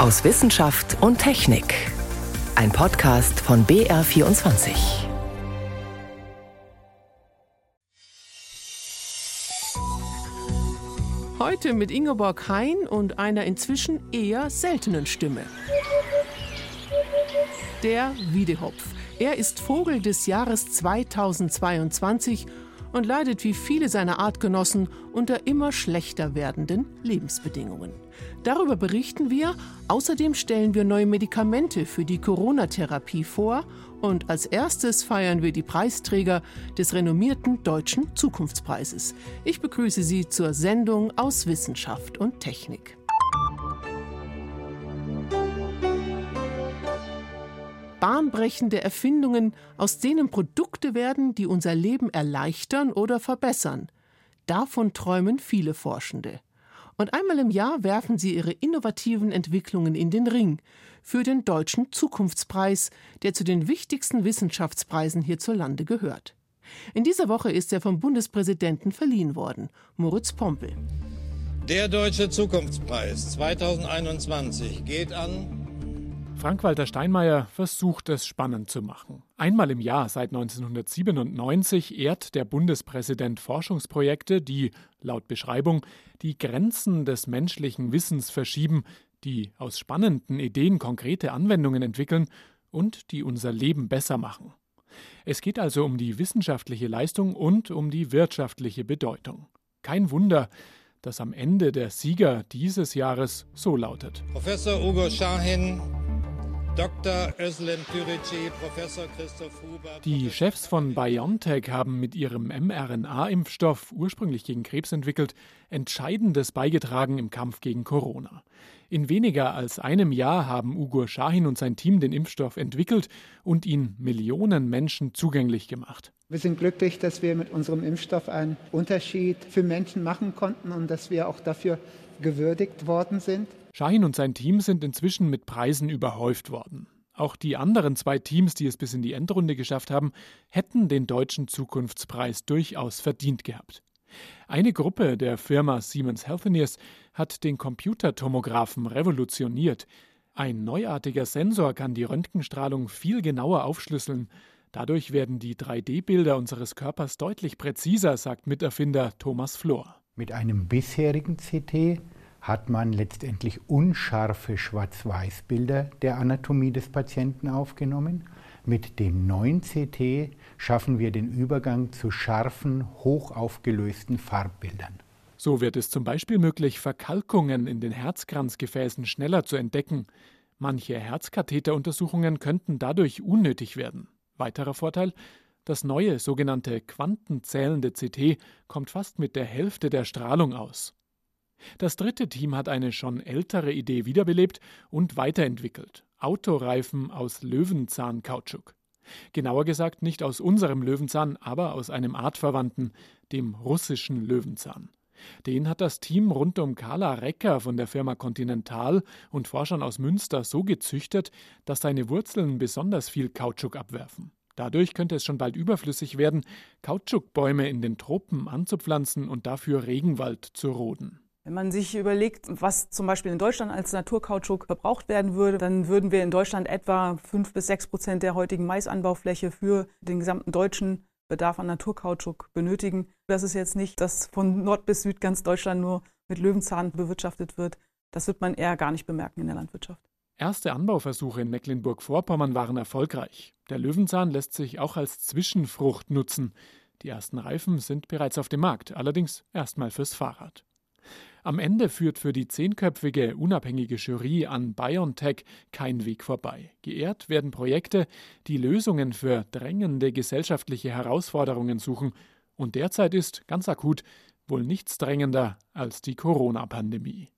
aus Wissenschaft und Technik. Ein Podcast von BR24. Heute mit Ingeborg Hein und einer inzwischen eher seltenen Stimme. Der Wiedehopf. Er ist Vogel des Jahres 2022 und leidet wie viele seiner Artgenossen unter immer schlechter werdenden Lebensbedingungen. Darüber berichten wir. Außerdem stellen wir neue Medikamente für die Corona-Therapie vor. Und als erstes feiern wir die Preisträger des renommierten Deutschen Zukunftspreises. Ich begrüße Sie zur Sendung aus Wissenschaft und Technik. Bahnbrechende Erfindungen, aus denen Produkte werden, die unser Leben erleichtern oder verbessern. Davon träumen viele Forschende. Und einmal im Jahr werfen sie ihre innovativen Entwicklungen in den Ring für den Deutschen Zukunftspreis, der zu den wichtigsten Wissenschaftspreisen hierzulande gehört. In dieser Woche ist er vom Bundespräsidenten verliehen worden, Moritz Pompel. Der Deutsche Zukunftspreis 2021 geht an Frank-Walter Steinmeier versucht es spannend zu machen. Einmal im Jahr seit 1997 ehrt der Bundespräsident Forschungsprojekte, die, laut Beschreibung, die Grenzen des menschlichen Wissens verschieben, die aus spannenden Ideen konkrete Anwendungen entwickeln und die unser Leben besser machen. Es geht also um die wissenschaftliche Leistung und um die wirtschaftliche Bedeutung. Kein Wunder, dass am Ende der Sieger dieses Jahres so lautet. Professor Ugo Schahin Dr. Özlem Türeci, Professor Christoph Huber. Die Chefs von BioNTech haben mit ihrem mRNA-Impfstoff, ursprünglich gegen Krebs entwickelt, Entscheidendes beigetragen im Kampf gegen Corona. In weniger als einem Jahr haben Ugur Shahin und sein Team den Impfstoff entwickelt und ihn Millionen Menschen zugänglich gemacht. Wir sind glücklich, dass wir mit unserem Impfstoff einen Unterschied für Menschen machen konnten und dass wir auch dafür gewürdigt worden sind. Shahin und sein Team sind inzwischen mit Preisen überhäuft worden. Auch die anderen zwei Teams, die es bis in die Endrunde geschafft haben, hätten den deutschen Zukunftspreis durchaus verdient gehabt. Eine Gruppe der Firma Siemens Healthineers hat den Computertomographen revolutioniert. Ein neuartiger Sensor kann die Röntgenstrahlung viel genauer aufschlüsseln. Dadurch werden die 3D-Bilder unseres Körpers deutlich präziser, sagt Miterfinder Thomas Flor. Mit einem bisherigen CT hat man letztendlich unscharfe Schwarz-Weiß-Bilder der Anatomie des Patienten aufgenommen. Mit dem neuen CT schaffen wir den Übergang zu scharfen, hochaufgelösten Farbbildern. So wird es zum Beispiel möglich, Verkalkungen in den Herzkranzgefäßen schneller zu entdecken. Manche Herzkatheteruntersuchungen könnten dadurch unnötig werden. Weiterer Vorteil, das neue sogenannte quantenzählende CT kommt fast mit der Hälfte der Strahlung aus. Das dritte Team hat eine schon ältere Idee wiederbelebt und weiterentwickelt. Autoreifen aus Löwenzahnkautschuk. Genauer gesagt nicht aus unserem Löwenzahn, aber aus einem artverwandten, dem russischen Löwenzahn. Den hat das Team rund um Carla Recker von der Firma Continental und Forschern aus Münster so gezüchtet, dass seine Wurzeln besonders viel Kautschuk abwerfen. Dadurch könnte es schon bald überflüssig werden, Kautschukbäume in den Tropen anzupflanzen und dafür Regenwald zu roden. Wenn man sich überlegt, was zum Beispiel in Deutschland als Naturkautschuk verbraucht werden würde, dann würden wir in Deutschland etwa fünf bis sechs Prozent der heutigen Maisanbaufläche für den gesamten deutschen Bedarf an Naturkautschuk benötigen. Das ist jetzt nicht, dass von Nord bis Süd ganz Deutschland nur mit Löwenzahn bewirtschaftet wird. Das wird man eher gar nicht bemerken in der Landwirtschaft. Erste Anbauversuche in Mecklenburg-Vorpommern waren erfolgreich. Der Löwenzahn lässt sich auch als Zwischenfrucht nutzen. Die ersten Reifen sind bereits auf dem Markt, allerdings erstmal fürs Fahrrad. Am Ende führt für die zehnköpfige unabhängige Jury an BioNTech kein Weg vorbei. Geehrt werden Projekte, die Lösungen für drängende gesellschaftliche Herausforderungen suchen. Und derzeit ist, ganz akut, wohl nichts drängender als die Corona-Pandemie.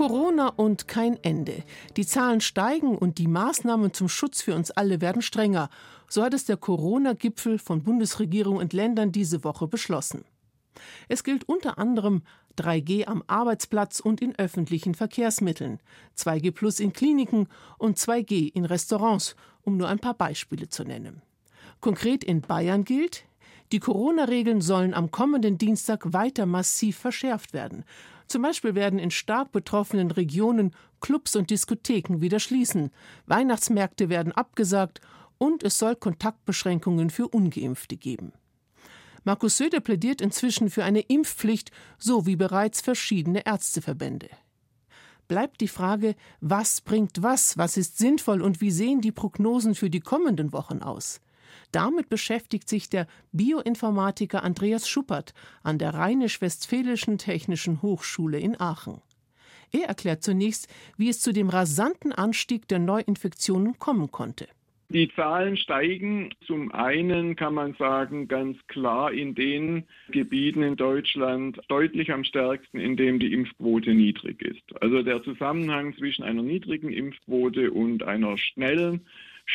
Corona und kein Ende. Die Zahlen steigen und die Maßnahmen zum Schutz für uns alle werden strenger. So hat es der Corona-Gipfel von Bundesregierung und Ländern diese Woche beschlossen. Es gilt unter anderem 3G am Arbeitsplatz und in öffentlichen Verkehrsmitteln, 2G Plus in Kliniken und 2G in Restaurants, um nur ein paar Beispiele zu nennen. Konkret in Bayern gilt, Die Corona-Regeln sollen am kommenden Dienstag weiter massiv verschärft werden. Zum Beispiel werden in stark betroffenen Regionen Clubs und Diskotheken wieder schließen, Weihnachtsmärkte werden abgesagt und es soll Kontaktbeschränkungen für ungeimpfte geben. Markus Söder plädiert inzwischen für eine Impfpflicht, so wie bereits verschiedene Ärzteverbände. Bleibt die Frage, was bringt was, was ist sinnvoll und wie sehen die Prognosen für die kommenden Wochen aus? Damit beschäftigt sich der Bioinformatiker Andreas Schuppert an der Rheinisch-Westfälischen Technischen Hochschule in Aachen. Er erklärt zunächst, wie es zu dem rasanten Anstieg der Neuinfektionen kommen konnte. Die Zahlen steigen zum einen, kann man sagen, ganz klar in den Gebieten in Deutschland deutlich am stärksten, in dem die Impfquote niedrig ist. Also der Zusammenhang zwischen einer niedrigen Impfquote und einer schnellen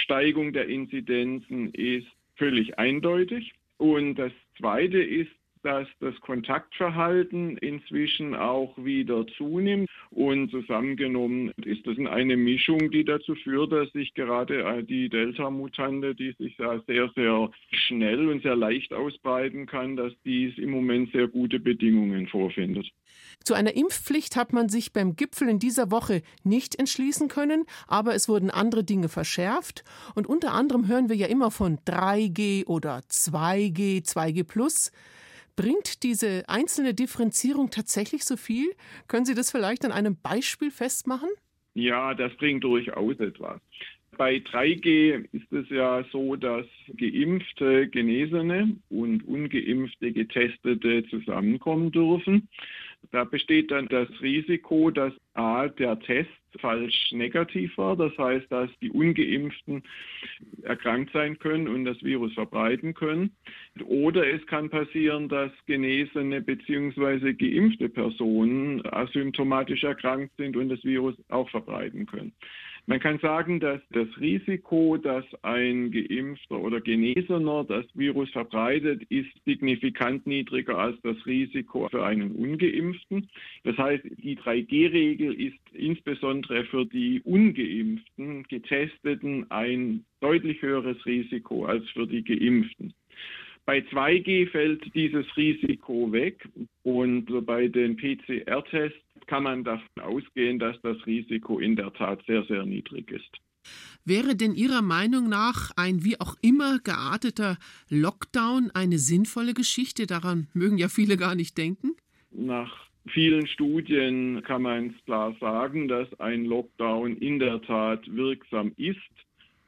Steigung der Inzidenzen ist völlig eindeutig. Und das Zweite ist, dass das Kontaktverhalten inzwischen auch wieder zunimmt. Und zusammengenommen ist das eine Mischung, die dazu führt, dass sich gerade die Delta-Mutante, die sich ja sehr, sehr schnell und sehr leicht ausbreiten kann, dass dies im Moment sehr gute Bedingungen vorfindet. Zu einer Impfpflicht hat man sich beim Gipfel in dieser Woche nicht entschließen können, aber es wurden andere Dinge verschärft. Und unter anderem hören wir ja immer von 3G oder 2G, 2G Plus. Bringt diese einzelne Differenzierung tatsächlich so viel? Können Sie das vielleicht an einem Beispiel festmachen? Ja, das bringt durchaus etwas. Bei 3G ist es ja so, dass geimpfte, Genesene und ungeimpfte, Getestete zusammenkommen dürfen. Da besteht dann das Risiko, dass A, der Test falsch negativ war. Das heißt, dass die ungeimpften erkrankt sein können und das Virus verbreiten können. Oder es kann passieren, dass genesene bzw. geimpfte Personen asymptomatisch erkrankt sind und das Virus auch verbreiten können. Man kann sagen, dass das Risiko, dass ein Geimpfter oder Genesener das Virus verbreitet, ist signifikant niedriger als das Risiko für einen Ungeimpften. Das heißt, die 3G-Regel ist insbesondere für die Ungeimpften, Getesteten ein deutlich höheres Risiko als für die Geimpften. Bei 2G fällt dieses Risiko weg und bei den PCR-Tests kann man davon ausgehen, dass das Risiko in der Tat sehr, sehr niedrig ist. Wäre denn Ihrer Meinung nach ein wie auch immer gearteter Lockdown eine sinnvolle Geschichte? Daran mögen ja viele gar nicht denken. Nach vielen Studien kann man klar sagen, dass ein Lockdown in der Tat wirksam ist.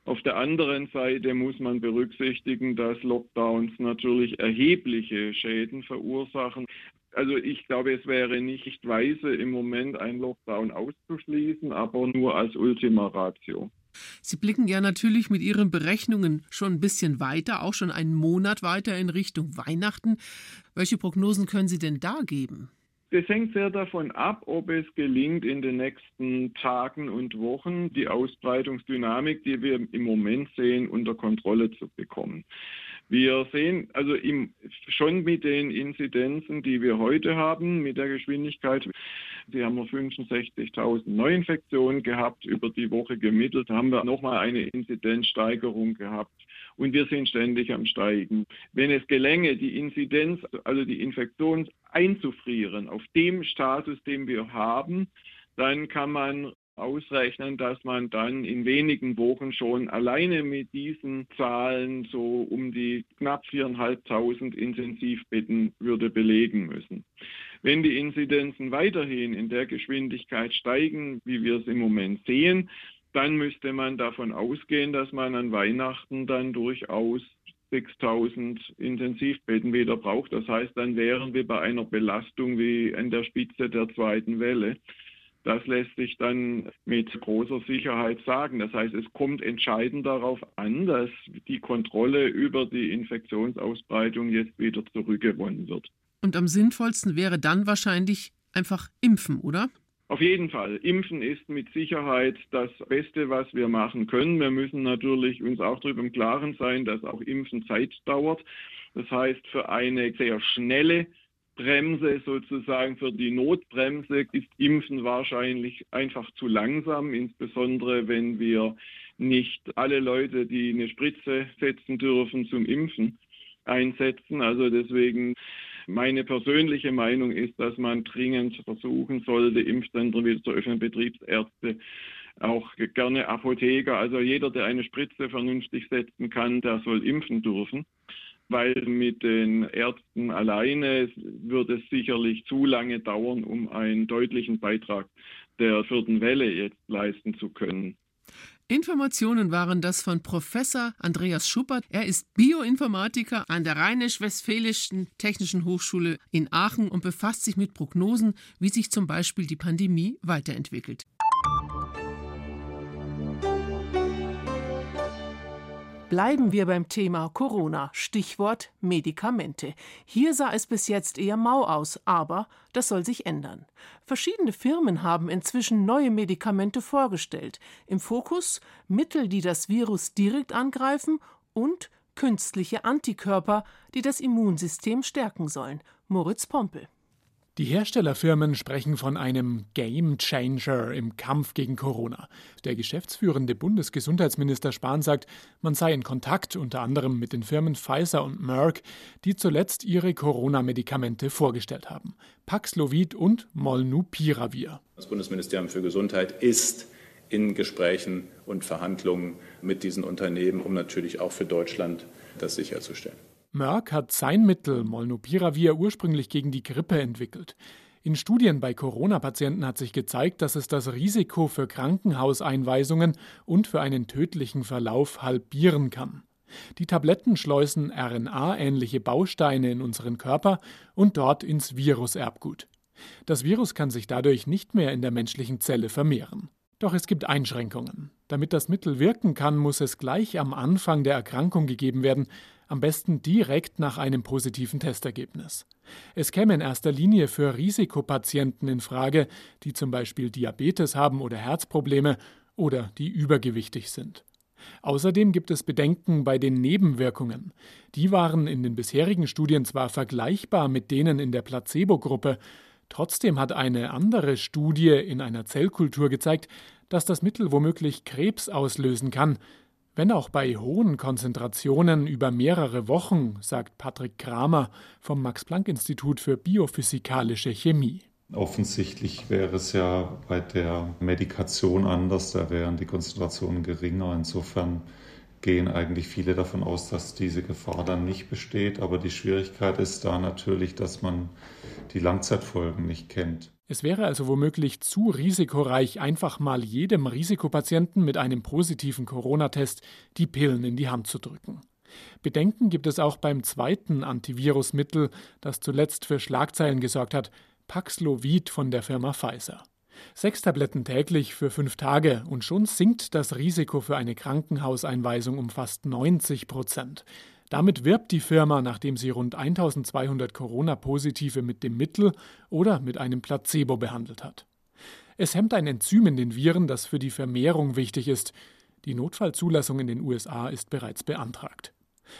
Auf der anderen Seite muss man berücksichtigen, dass Lockdowns natürlich erhebliche Schäden verursachen. Also ich glaube, es wäre nicht weise, im Moment einen Lockdown auszuschließen, aber nur als Ultima Ratio. Sie blicken ja natürlich mit Ihren Berechnungen schon ein bisschen weiter, auch schon einen Monat weiter in Richtung Weihnachten. Welche Prognosen können Sie denn da geben? Das hängt sehr davon ab, ob es gelingt, in den nächsten Tagen und Wochen die Ausbreitungsdynamik, die wir im Moment sehen, unter Kontrolle zu bekommen. Wir sehen also im, schon mit den Inzidenzen, die wir heute haben, mit der Geschwindigkeit, Sie haben wir 65.000 Neuinfektionen gehabt, über die Woche gemittelt, haben wir nochmal eine Inzidenzsteigerung gehabt und wir sind ständig am Steigen. Wenn es gelänge, die Inzidenz, also die Infektion einzufrieren auf dem Status, den wir haben, dann kann man ausrechnen, dass man dann in wenigen Wochen schon alleine mit diesen Zahlen so um die knapp 4.500 Intensivbetten würde belegen müssen. Wenn die Inzidenzen weiterhin in der Geschwindigkeit steigen, wie wir es im Moment sehen, dann müsste man davon ausgehen, dass man an Weihnachten dann durchaus 6000 Intensivbetten wieder braucht. Das heißt, dann wären wir bei einer Belastung wie an der Spitze der zweiten Welle. Das lässt sich dann mit großer Sicherheit sagen. Das heißt, es kommt entscheidend darauf an, dass die Kontrolle über die Infektionsausbreitung jetzt wieder zurückgewonnen wird. Und am sinnvollsten wäre dann wahrscheinlich einfach impfen, oder? Auf jeden Fall. Impfen ist mit Sicherheit das Beste, was wir machen können. Wir müssen natürlich uns auch darüber im Klaren sein, dass auch Impfen Zeit dauert. Das heißt, für eine sehr schnelle Bremse sozusagen, für die Notbremse ist Impfen wahrscheinlich einfach zu langsam, insbesondere wenn wir nicht alle Leute, die eine Spritze setzen dürfen, zum Impfen einsetzen. Also deswegen meine persönliche Meinung ist, dass man dringend versuchen sollte, Impfzentren wieder zu öffnen, Betriebsärzte, auch gerne Apotheker. Also jeder, der eine Spritze vernünftig setzen kann, der soll impfen dürfen weil mit den Ärzten alleine wird es sicherlich zu lange dauern, um einen deutlichen Beitrag der vierten Welle jetzt leisten zu können. Informationen waren das von Professor Andreas Schuppert. Er ist Bioinformatiker an der Rheinisch-Westfälischen Technischen Hochschule in Aachen und befasst sich mit Prognosen, wie sich zum Beispiel die Pandemie weiterentwickelt. Bleiben wir beim Thema Corona, Stichwort Medikamente. Hier sah es bis jetzt eher mau aus, aber das soll sich ändern. Verschiedene Firmen haben inzwischen neue Medikamente vorgestellt. Im Fokus Mittel, die das Virus direkt angreifen und künstliche Antikörper, die das Immunsystem stärken sollen. Moritz Pompel. Die Herstellerfirmen sprechen von einem Game Changer im Kampf gegen Corona. Der geschäftsführende Bundesgesundheitsminister Spahn sagt, man sei in Kontakt unter anderem mit den Firmen Pfizer und Merck, die zuletzt ihre Corona-Medikamente vorgestellt haben. Paxlovid und Molnupiravir. Das Bundesministerium für Gesundheit ist in Gesprächen und Verhandlungen mit diesen Unternehmen, um natürlich auch für Deutschland das sicherzustellen. Merck hat sein Mittel Molnupiravir ursprünglich gegen die Grippe entwickelt. In Studien bei Corona-Patienten hat sich gezeigt, dass es das Risiko für Krankenhauseinweisungen und für einen tödlichen Verlauf halbieren kann. Die Tabletten schleusen RNA-ähnliche Bausteine in unseren Körper und dort ins Viruserbgut. Das Virus kann sich dadurch nicht mehr in der menschlichen Zelle vermehren. Doch es gibt Einschränkungen. Damit das Mittel wirken kann, muss es gleich am Anfang der Erkrankung gegeben werden, am besten direkt nach einem positiven Testergebnis. Es käme in erster Linie für Risikopatienten in Frage, die zum Beispiel Diabetes haben oder Herzprobleme oder die übergewichtig sind. Außerdem gibt es Bedenken bei den Nebenwirkungen. Die waren in den bisherigen Studien zwar vergleichbar mit denen in der Placebo-Gruppe, trotzdem hat eine andere Studie in einer Zellkultur gezeigt, dass das Mittel womöglich Krebs auslösen kann, wenn auch bei hohen Konzentrationen über mehrere Wochen, sagt Patrick Kramer vom Max-Planck-Institut für biophysikalische Chemie. Offensichtlich wäre es ja bei der Medikation anders, da wären die Konzentrationen geringer. Insofern gehen eigentlich viele davon aus, dass diese Gefahr dann nicht besteht. Aber die Schwierigkeit ist da natürlich, dass man die Langzeitfolgen nicht kennt. Es wäre also womöglich zu risikoreich, einfach mal jedem Risikopatienten mit einem positiven Corona-Test die Pillen in die Hand zu drücken. Bedenken gibt es auch beim zweiten Antivirusmittel, das zuletzt für Schlagzeilen gesorgt hat, Paxlovid von der Firma Pfizer. Sechs Tabletten täglich für fünf Tage und schon sinkt das Risiko für eine Krankenhauseinweisung um fast 90 Prozent. Damit wirbt die Firma, nachdem sie rund 1200 Corona-Positive mit dem Mittel oder mit einem Placebo behandelt hat. Es hemmt ein Enzym in den Viren, das für die Vermehrung wichtig ist. Die Notfallzulassung in den USA ist bereits beantragt.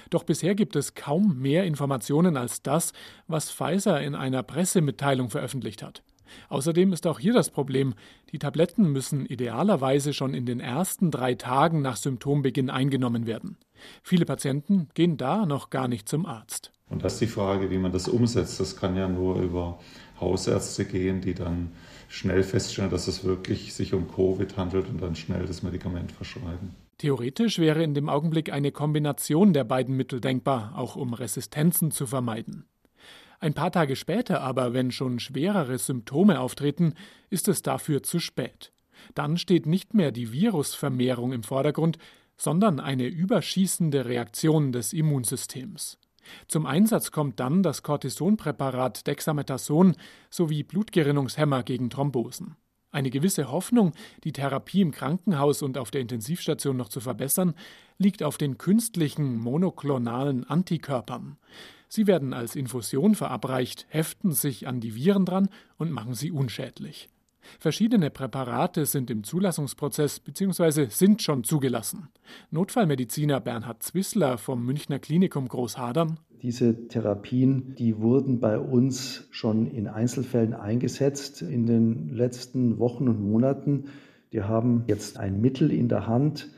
Doch bisher gibt es kaum mehr Informationen als das, was Pfizer in einer Pressemitteilung veröffentlicht hat. Außerdem ist auch hier das Problem, die Tabletten müssen idealerweise schon in den ersten drei Tagen nach Symptombeginn eingenommen werden. Viele Patienten gehen da noch gar nicht zum Arzt. Und das ist die Frage, wie man das umsetzt. Das kann ja nur über Hausärzte gehen, die dann schnell feststellen, dass es wirklich sich um Covid handelt und dann schnell das Medikament verschreiben. Theoretisch wäre in dem Augenblick eine Kombination der beiden Mittel denkbar, auch um Resistenzen zu vermeiden. Ein paar Tage später aber, wenn schon schwerere Symptome auftreten, ist es dafür zu spät. Dann steht nicht mehr die Virusvermehrung im Vordergrund, sondern eine überschießende Reaktion des Immunsystems. Zum Einsatz kommt dann das Cortisonpräparat Dexamethason sowie Blutgerinnungshemmer gegen Thrombosen. Eine gewisse Hoffnung, die Therapie im Krankenhaus und auf der Intensivstation noch zu verbessern, liegt auf den künstlichen monoklonalen Antikörpern. Sie werden als Infusion verabreicht, heften sich an die Viren dran und machen sie unschädlich. Verschiedene Präparate sind im Zulassungsprozess bzw. sind schon zugelassen. Notfallmediziner Bernhard Zwissler vom Münchner Klinikum Großhadern. Diese Therapien, die wurden bei uns schon in Einzelfällen eingesetzt in den letzten Wochen und Monaten. Wir haben jetzt ein Mittel in der Hand,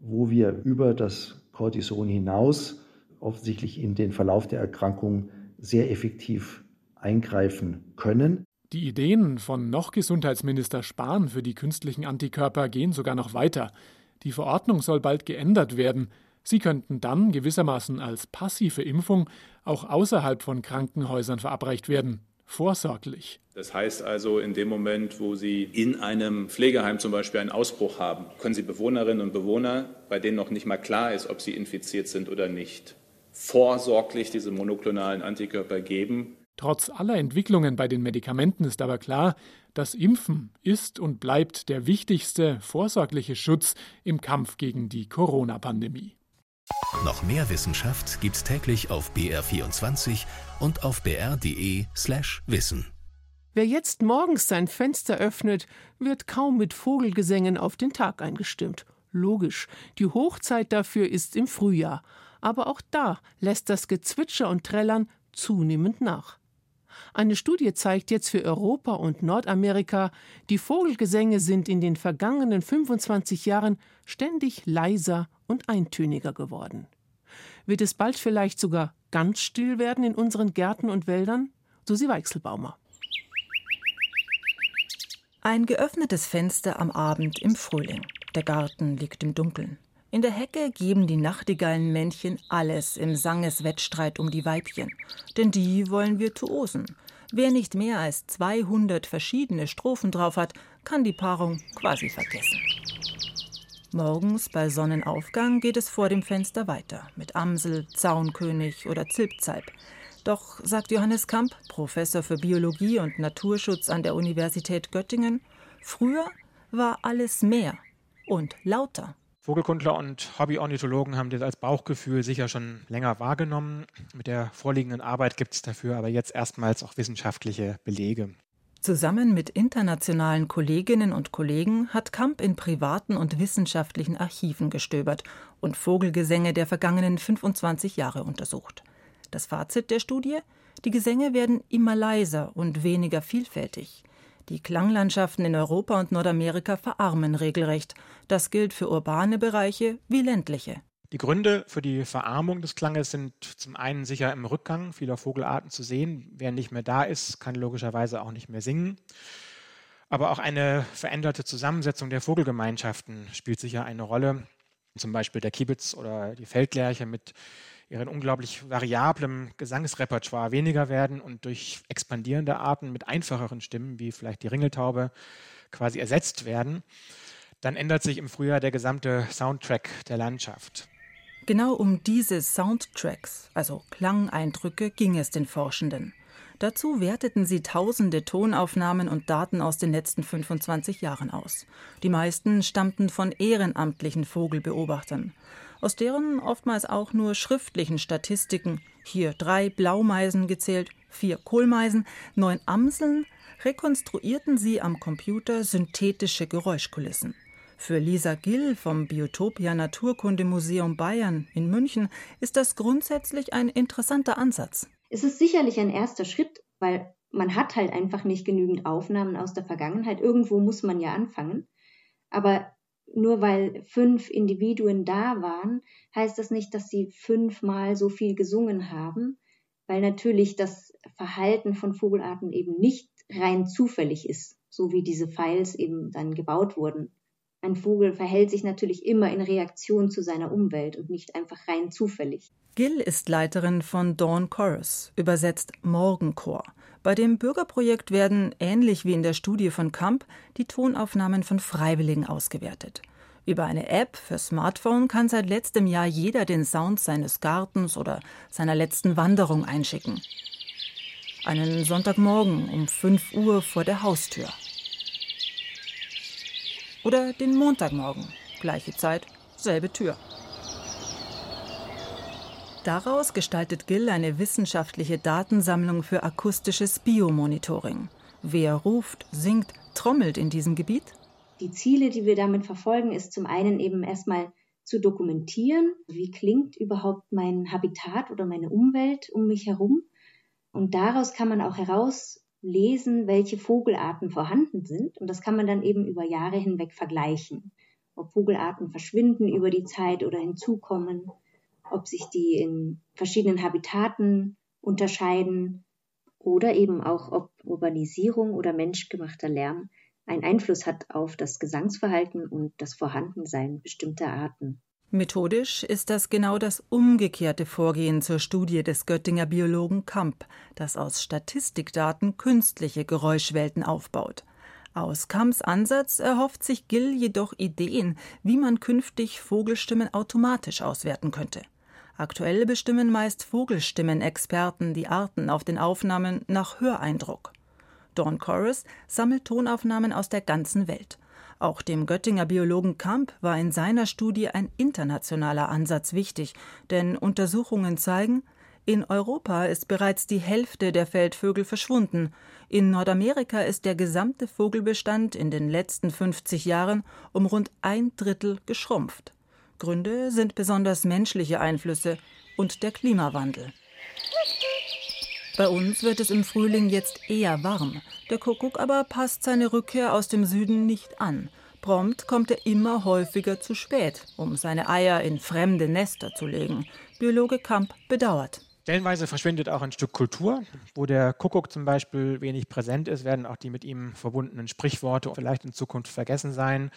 wo wir über das Cortison hinaus offensichtlich in den Verlauf der Erkrankung sehr effektiv eingreifen können. Die Ideen von noch Gesundheitsminister Spahn für die künstlichen Antikörper gehen sogar noch weiter. Die Verordnung soll bald geändert werden. Sie könnten dann gewissermaßen als passive Impfung auch außerhalb von Krankenhäusern verabreicht werden. Vorsorglich. Das heißt also, in dem Moment, wo Sie in einem Pflegeheim zum Beispiel einen Ausbruch haben, können Sie Bewohnerinnen und Bewohner, bei denen noch nicht mal klar ist, ob sie infiziert sind oder nicht, vorsorglich diese monoklonalen Antikörper geben. Trotz aller Entwicklungen bei den Medikamenten ist aber klar, das Impfen ist und bleibt der wichtigste vorsorgliche Schutz im Kampf gegen die Corona-Pandemie. Noch mehr Wissenschaft gibt's täglich auf BR24 und auf br.de/slash wissen. Wer jetzt morgens sein Fenster öffnet, wird kaum mit Vogelgesängen auf den Tag eingestimmt. Logisch, die Hochzeit dafür ist im Frühjahr. Aber auch da lässt das Gezwitscher und Trällern zunehmend nach. Eine Studie zeigt jetzt für Europa und Nordamerika, die Vogelgesänge sind in den vergangenen 25 Jahren ständig leiser und eintöniger geworden. Wird es bald vielleicht sogar ganz still werden in unseren Gärten und Wäldern? Susi Weichselbaumer. Ein geöffnetes Fenster am Abend im Frühling. Der Garten liegt im Dunkeln. In der Hecke geben die Nachtigallenmännchen alles im Sangeswettstreit um die Weibchen, denn die wollen Virtuosen. Wer nicht mehr als 200 verschiedene Strophen drauf hat, kann die Paarung quasi vergessen. Morgens bei Sonnenaufgang geht es vor dem Fenster weiter mit Amsel, Zaunkönig oder Zilpzalp. Doch, sagt Johannes Kamp, Professor für Biologie und Naturschutz an der Universität Göttingen, früher war alles mehr und lauter. Vogelkundler und Hobbyornithologen haben das als Bauchgefühl sicher schon länger wahrgenommen. Mit der vorliegenden Arbeit gibt es dafür aber jetzt erstmals auch wissenschaftliche Belege. Zusammen mit internationalen Kolleginnen und Kollegen hat Kamp in privaten und wissenschaftlichen Archiven gestöbert und Vogelgesänge der vergangenen 25 Jahre untersucht. Das Fazit der Studie? Die Gesänge werden immer leiser und weniger vielfältig. Die Klanglandschaften in Europa und Nordamerika verarmen regelrecht. Das gilt für urbane Bereiche wie ländliche. Die Gründe für die Verarmung des Klanges sind zum einen sicher im Rückgang vieler Vogelarten zu sehen. Wer nicht mehr da ist, kann logischerweise auch nicht mehr singen. Aber auch eine veränderte Zusammensetzung der Vogelgemeinschaften spielt sicher eine Rolle. Zum Beispiel der Kiebitz oder die Feldlerche mit ihren unglaublich variablem Gesangsrepertoire weniger werden und durch expandierende Arten mit einfacheren Stimmen, wie vielleicht die Ringeltaube, quasi ersetzt werden, dann ändert sich im Frühjahr der gesamte Soundtrack der Landschaft. Genau um diese Soundtracks, also Klangeindrücke, ging es den Forschenden. Dazu werteten sie tausende Tonaufnahmen und Daten aus den letzten 25 Jahren aus. Die meisten stammten von ehrenamtlichen Vogelbeobachtern aus deren oftmals auch nur schriftlichen Statistiken, hier drei Blaumeisen gezählt, vier Kohlmeisen, neun Amseln, rekonstruierten sie am Computer synthetische Geräuschkulissen. Für Lisa Gill vom Biotopia Naturkundemuseum Bayern in München ist das grundsätzlich ein interessanter Ansatz. Es ist sicherlich ein erster Schritt, weil man hat halt einfach nicht genügend Aufnahmen aus der Vergangenheit. Irgendwo muss man ja anfangen. Aber nur weil fünf Individuen da waren, heißt das nicht, dass sie fünfmal so viel gesungen haben, weil natürlich das Verhalten von Vogelarten eben nicht rein zufällig ist, so wie diese Files eben dann gebaut wurden. Ein Vogel verhält sich natürlich immer in Reaktion zu seiner Umwelt und nicht einfach rein zufällig. Gill ist Leiterin von Dawn Chorus, übersetzt Morgenchor. Bei dem Bürgerprojekt werden, ähnlich wie in der Studie von Kamp, die Tonaufnahmen von Freiwilligen ausgewertet. Über eine App für Smartphone kann seit letztem Jahr jeder den Sound seines Gartens oder seiner letzten Wanderung einschicken. Einen Sonntagmorgen um 5 Uhr vor der Haustür. Oder den Montagmorgen, gleiche Zeit, selbe Tür. Daraus gestaltet Gill eine wissenschaftliche Datensammlung für akustisches Biomonitoring. Wer ruft, singt, trommelt in diesem Gebiet? Die Ziele, die wir damit verfolgen, ist zum einen eben erstmal zu dokumentieren, wie klingt überhaupt mein Habitat oder meine Umwelt um mich herum. Und daraus kann man auch herauslesen, welche Vogelarten vorhanden sind. Und das kann man dann eben über Jahre hinweg vergleichen. Ob Vogelarten verschwinden über die Zeit oder hinzukommen ob sich die in verschiedenen Habitaten unterscheiden oder eben auch, ob Urbanisierung oder menschgemachter Lärm einen Einfluss hat auf das Gesangsverhalten und das Vorhandensein bestimmter Arten. Methodisch ist das genau das umgekehrte Vorgehen zur Studie des Göttinger Biologen Kamp, das aus Statistikdaten künstliche Geräuschwelten aufbaut. Aus Kamps Ansatz erhofft sich Gill jedoch Ideen, wie man künftig Vogelstimmen automatisch auswerten könnte. Aktuell bestimmen meist Vogelstimmenexperten die Arten auf den Aufnahmen nach Höreindruck. Dawn Chorus sammelt Tonaufnahmen aus der ganzen Welt. Auch dem Göttinger Biologen Kamp war in seiner Studie ein internationaler Ansatz wichtig, denn Untersuchungen zeigen, in Europa ist bereits die Hälfte der Feldvögel verschwunden. In Nordamerika ist der gesamte Vogelbestand in den letzten 50 Jahren um rund ein Drittel geschrumpft. Gründe sind besonders menschliche Einflüsse und der Klimawandel. Bei uns wird es im Frühling jetzt eher warm. Der Kuckuck aber passt seine Rückkehr aus dem Süden nicht an. Prompt kommt er immer häufiger zu spät, um seine Eier in fremde Nester zu legen. Biologe Kamp bedauert. Stellenweise verschwindet auch ein Stück Kultur. Wo der Kuckuck zum Beispiel wenig präsent ist, werden auch die mit ihm verbundenen Sprichworte vielleicht in Zukunft vergessen sein.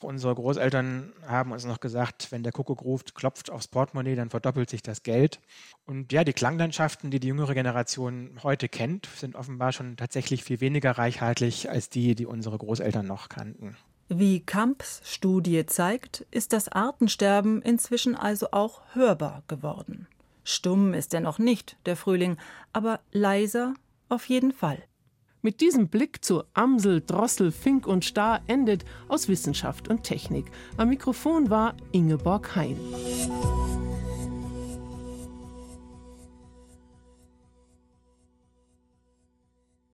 Unsere Großeltern haben uns noch gesagt, wenn der Kuckuck ruft, klopft aufs Portemonnaie, dann verdoppelt sich das Geld. Und ja, die Klanglandschaften, die die jüngere Generation heute kennt, sind offenbar schon tatsächlich viel weniger reichhaltig als die, die unsere Großeltern noch kannten. Wie Kamps Studie zeigt, ist das Artensterben inzwischen also auch hörbar geworden. Stumm ist er noch nicht, der Frühling, aber leiser auf jeden Fall. Mit diesem Blick zu Amsel, Drossel, Fink und Star endet aus Wissenschaft und Technik. Am Mikrofon war Ingeborg Hein.